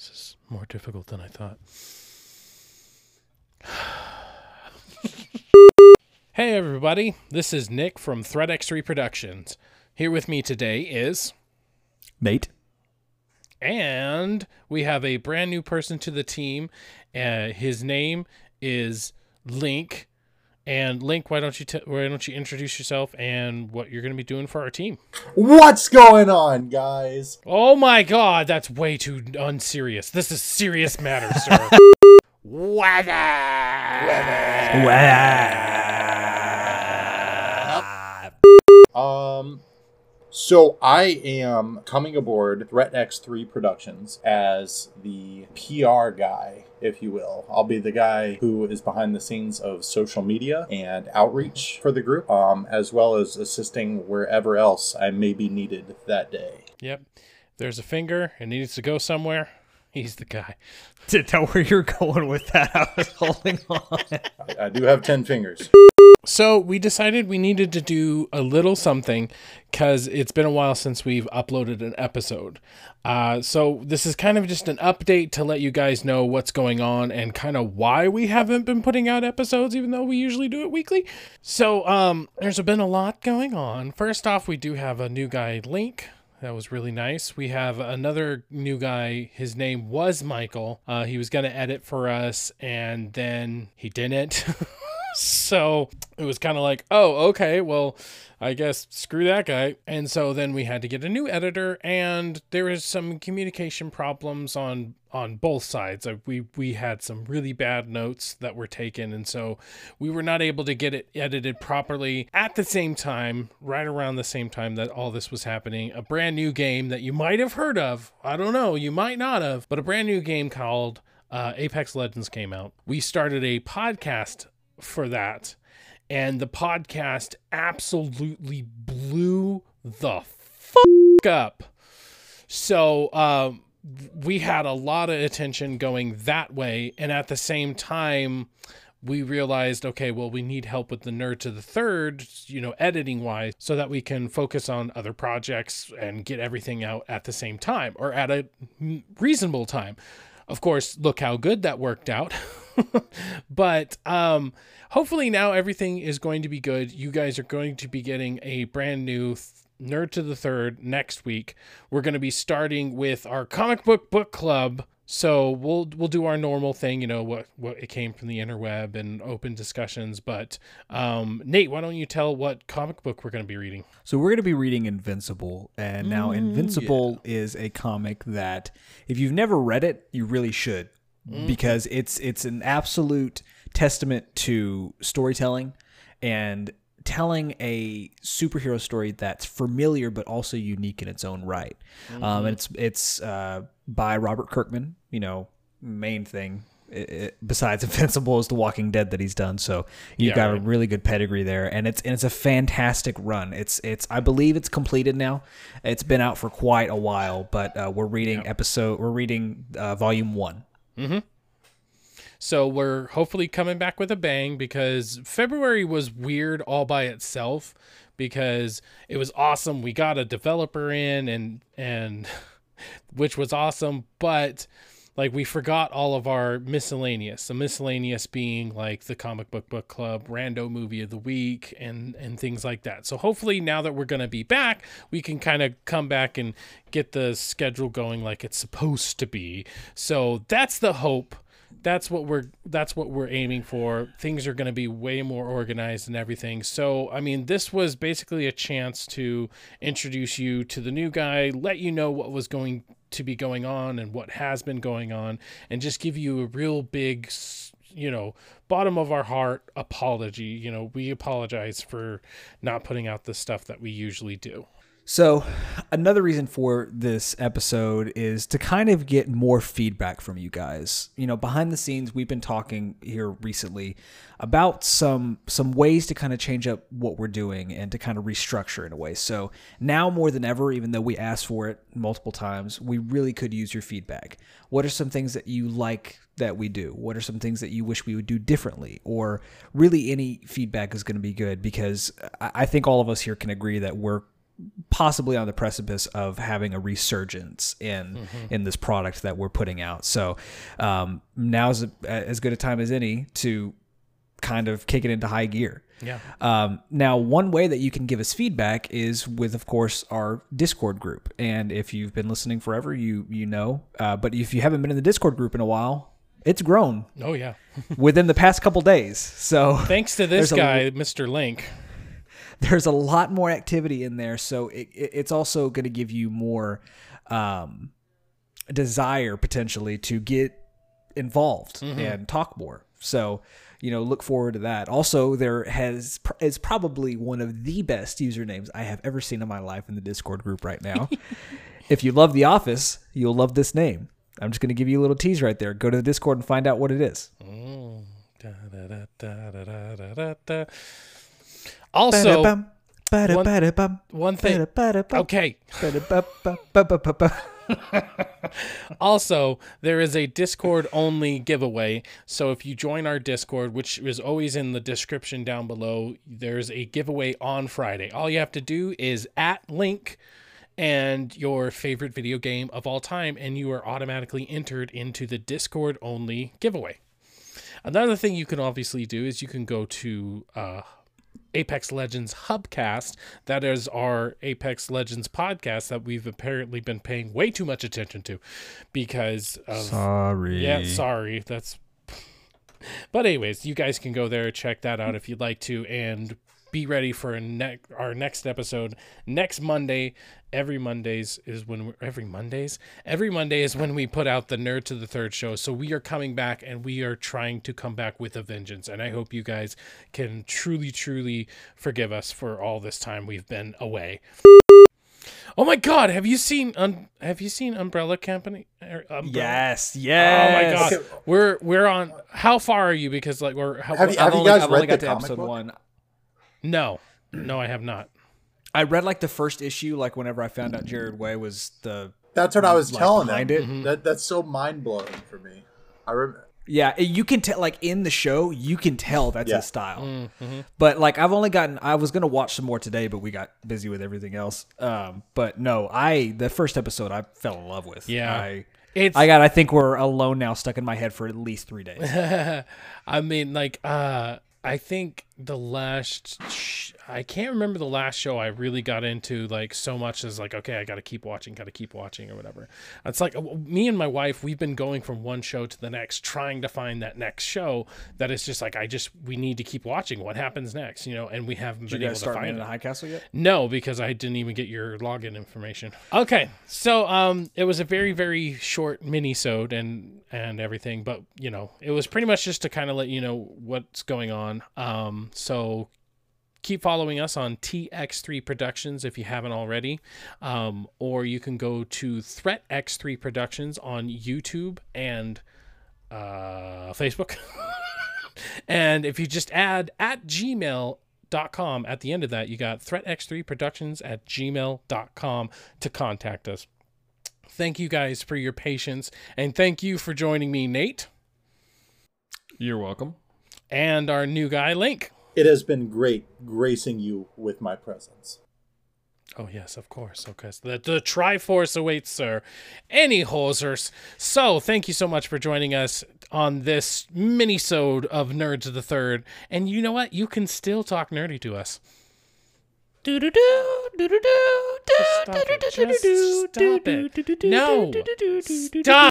This is more difficult than I thought. hey, everybody. This is Nick from Threat X3 Here with me today is. Nate. And we have a brand new person to the team. Uh, his name is Link. And Link, why don't you t- why don't you introduce yourself and what you're going to be doing for our team? What's going on, guys? Oh my God, that's way too unserious. This is serious matter, sir. Weather. Um, so I am coming aboard Threat X3 Productions as the PR guy, if you will. I'll be the guy who is behind the scenes of social media and outreach for the group, um, as well as assisting wherever else I may be needed that day. Yep. There's a finger and it needs to go somewhere. He's the guy. Didn't know where you're going with that. I was holding on. I, I do have 10 fingers. So we decided we needed to do a little something because it's been a while since we've uploaded an episode. Uh, so this is kind of just an update to let you guys know what's going on and kind of why we haven't been putting out episodes, even though we usually do it weekly. So um, there's been a lot going on. First off, we do have a new guy, Link. That was really nice. We have another new guy. His name was Michael. Uh, he was going to edit for us, and then he didn't. so it was kind of like, oh, okay, well, I guess screw that guy. And so then we had to get a new editor, and there was some communication problems on on both sides. Uh, We we had some really bad notes that were taken, and so we were not able to get it edited properly at the same time, right around the same time that all this was happening. A brand new game that you might have heard of. I don't know, you might not have, but a brand new game called uh, Apex Legends came out. We started a podcast for that. And the podcast absolutely blew the fuck up. So um, we had a lot of attention going that way. And at the same time, we realized, okay, well, we need help with the nerd to the third, you know, editing wise, so that we can focus on other projects and get everything out at the same time or at a reasonable time. Of course, look how good that worked out. but um, hopefully now everything is going to be good. You guys are going to be getting a brand new th- Nerd to the Third next week. We're going to be starting with our comic book book club. So we'll we'll do our normal thing, you know, what what it came from the interweb and open discussions. But um, Nate, why don't you tell what comic book we're going to be reading? So we're going to be reading Invincible, and now Invincible is a comic that if you've never read it, you really should because it's it's an absolute testament to storytelling and telling a superhero story that's familiar but also unique in its own right. Um, and it's it's uh, by Robert Kirkman. You know, main thing. It, it- besides Invincible is The Walking Dead that he's done, so you've Yeah, got a really good pedigree there, and it's and it's a fantastic run. It's it's I believe it's completed now. It's been out for quite a while, but uh, we're reading episode we're reading uh, volume one. Mm-hmm. So we're hopefully coming back with a bang because February was weird all by itself because it was awesome. We got a developer in and and which was awesome, but like we forgot all of our miscellaneous. The miscellaneous being like the comic book book club, rando movie of the week and and things like that. So hopefully now that we're going to be back, we can kind of come back and get the schedule going like it's supposed to be. So that's the hope that's what we're that's what we're aiming for things are going to be way more organized and everything so i mean this was basically a chance to introduce you to the new guy let you know what was going to be going on and what has been going on and just give you a real big you know bottom of our heart apology. You know we apologize for not putting out the stuff that we usually do So, another reason for this episode is to kind of get more feedback from you guys. You know, behind the scenes, we've been talking here recently about some some ways to kind of change up what we're doing and to kind of restructure in a way. So, now more than ever, even though we asked for it multiple times, we really could use your feedback. What are some things that you like that we do? What are some things that you wish we would do differently? Or really any feedback is going to be good because I I think all of us here can agree that we're possibly on the precipice of having a resurgence in Mm-hmm. in this product that we're putting out. So um, now's a, as good a time as any to kind of kick it into high gear. Yeah. Um, now, one way that you can give us feedback is with, of course, our Discord group. And if you've been listening forever, you you know. Uh, but if you haven't been in the Discord group in a while, it's grown Oh yeah. within the past couple days. So Thanks to this guy, Mr. Link. There's a lot more activity in there. So it, it, it's also going to give you more um, desire potentially to get involved and talk more. So you know, look forward to that. Also, there has is probably one of the best usernames I have ever seen in my life in the Discord group right now. if you love The Office, you'll love this name. I'm just going to give you a little tease right there. Go to the Discord and find out what it is. Da, da, da, da, Also, one- one thing. Okay. Also, there is a Discord only giveaway. So if you join our Discord, which is always in the description down below, there's a giveaway on Friday. All you have to do is at link and your favorite video game of all time, and you are automatically entered into the Discord only giveaway. Another thing you can obviously do is you can go to uh, Apex Legends Hubcast. That is our Apex Legends podcast that we've apparently been paying way too much attention to because of Sorry. yeah, sorry. That's But anyways, you guys can go there check that out if you'd like to and be ready for a ne- our next episode next Monday. Every Mondays is when we're every Mondays. Every Monday is when we put out the Nerd to the Third show. So we are coming back and we are trying to come back with a vengeance. And I hope you guys can truly, truly forgive us for all this time we've been away. Oh my God! Have you seen un- Have you seen Umbrella Company? er, Umbrella? Yes. Oh my god, Okay. we're we're on. How far are you? Because like we're how, Have you- I've have only, guys I've only read got the to comic episode book? one. No, no, I have not. I read like the first issue, like whenever I found out Gerard Way was the That's what I was Like, telling behind them. it? That that's so mind blowing for me. I remember. Yeah, you can tell like in the show, you can tell that's Yeah. his style. But like I've only gotten I was gonna watch some more today, but we got busy with everything else. Um, but no, I the first episode I fell in love with. Yeah. I, It's I got I think we're alone now stuck in my head for at least three days. I mean, like, uh, I think the last, sh- I can't remember the last show I really got into like so much as like, okay, I got to keep watching, got to keep watching or whatever. It's like me and my wife, we've been going from one show to the next, trying to find that next show that is just like, I just, we need to keep watching. What happens next, you know? And we haven't Did been able to find Man in it. High Castle yet? No, because I didn't even get your login information. Okay, so um, it was a very very short mini-sode and and everything, but you know, it was pretty much just to kind of let you know what's going on. Um, so keep following us on TX3 Productions if you haven't already, um, or you can go to Threat X3 Productions on YouTube and uh, Facebook. and if you just add at gmail.com at the end of that, you got threatx3productions at gmail.com to contact us. Thank you guys for your patience, and thank you for joining me, Nate, You're welcome. and our new guy, Link. It has been great gracing you with my presence. Oh yes, of course. Okay, so the, the Triforce awaits, sir. Any hosers. So thank you so much for joining us on this mini-sode of Nerds of the Third. And you know what? You can still talk nerdy to us. Do-do-do, do-do-do, Stop it. Just stop it. No, stop.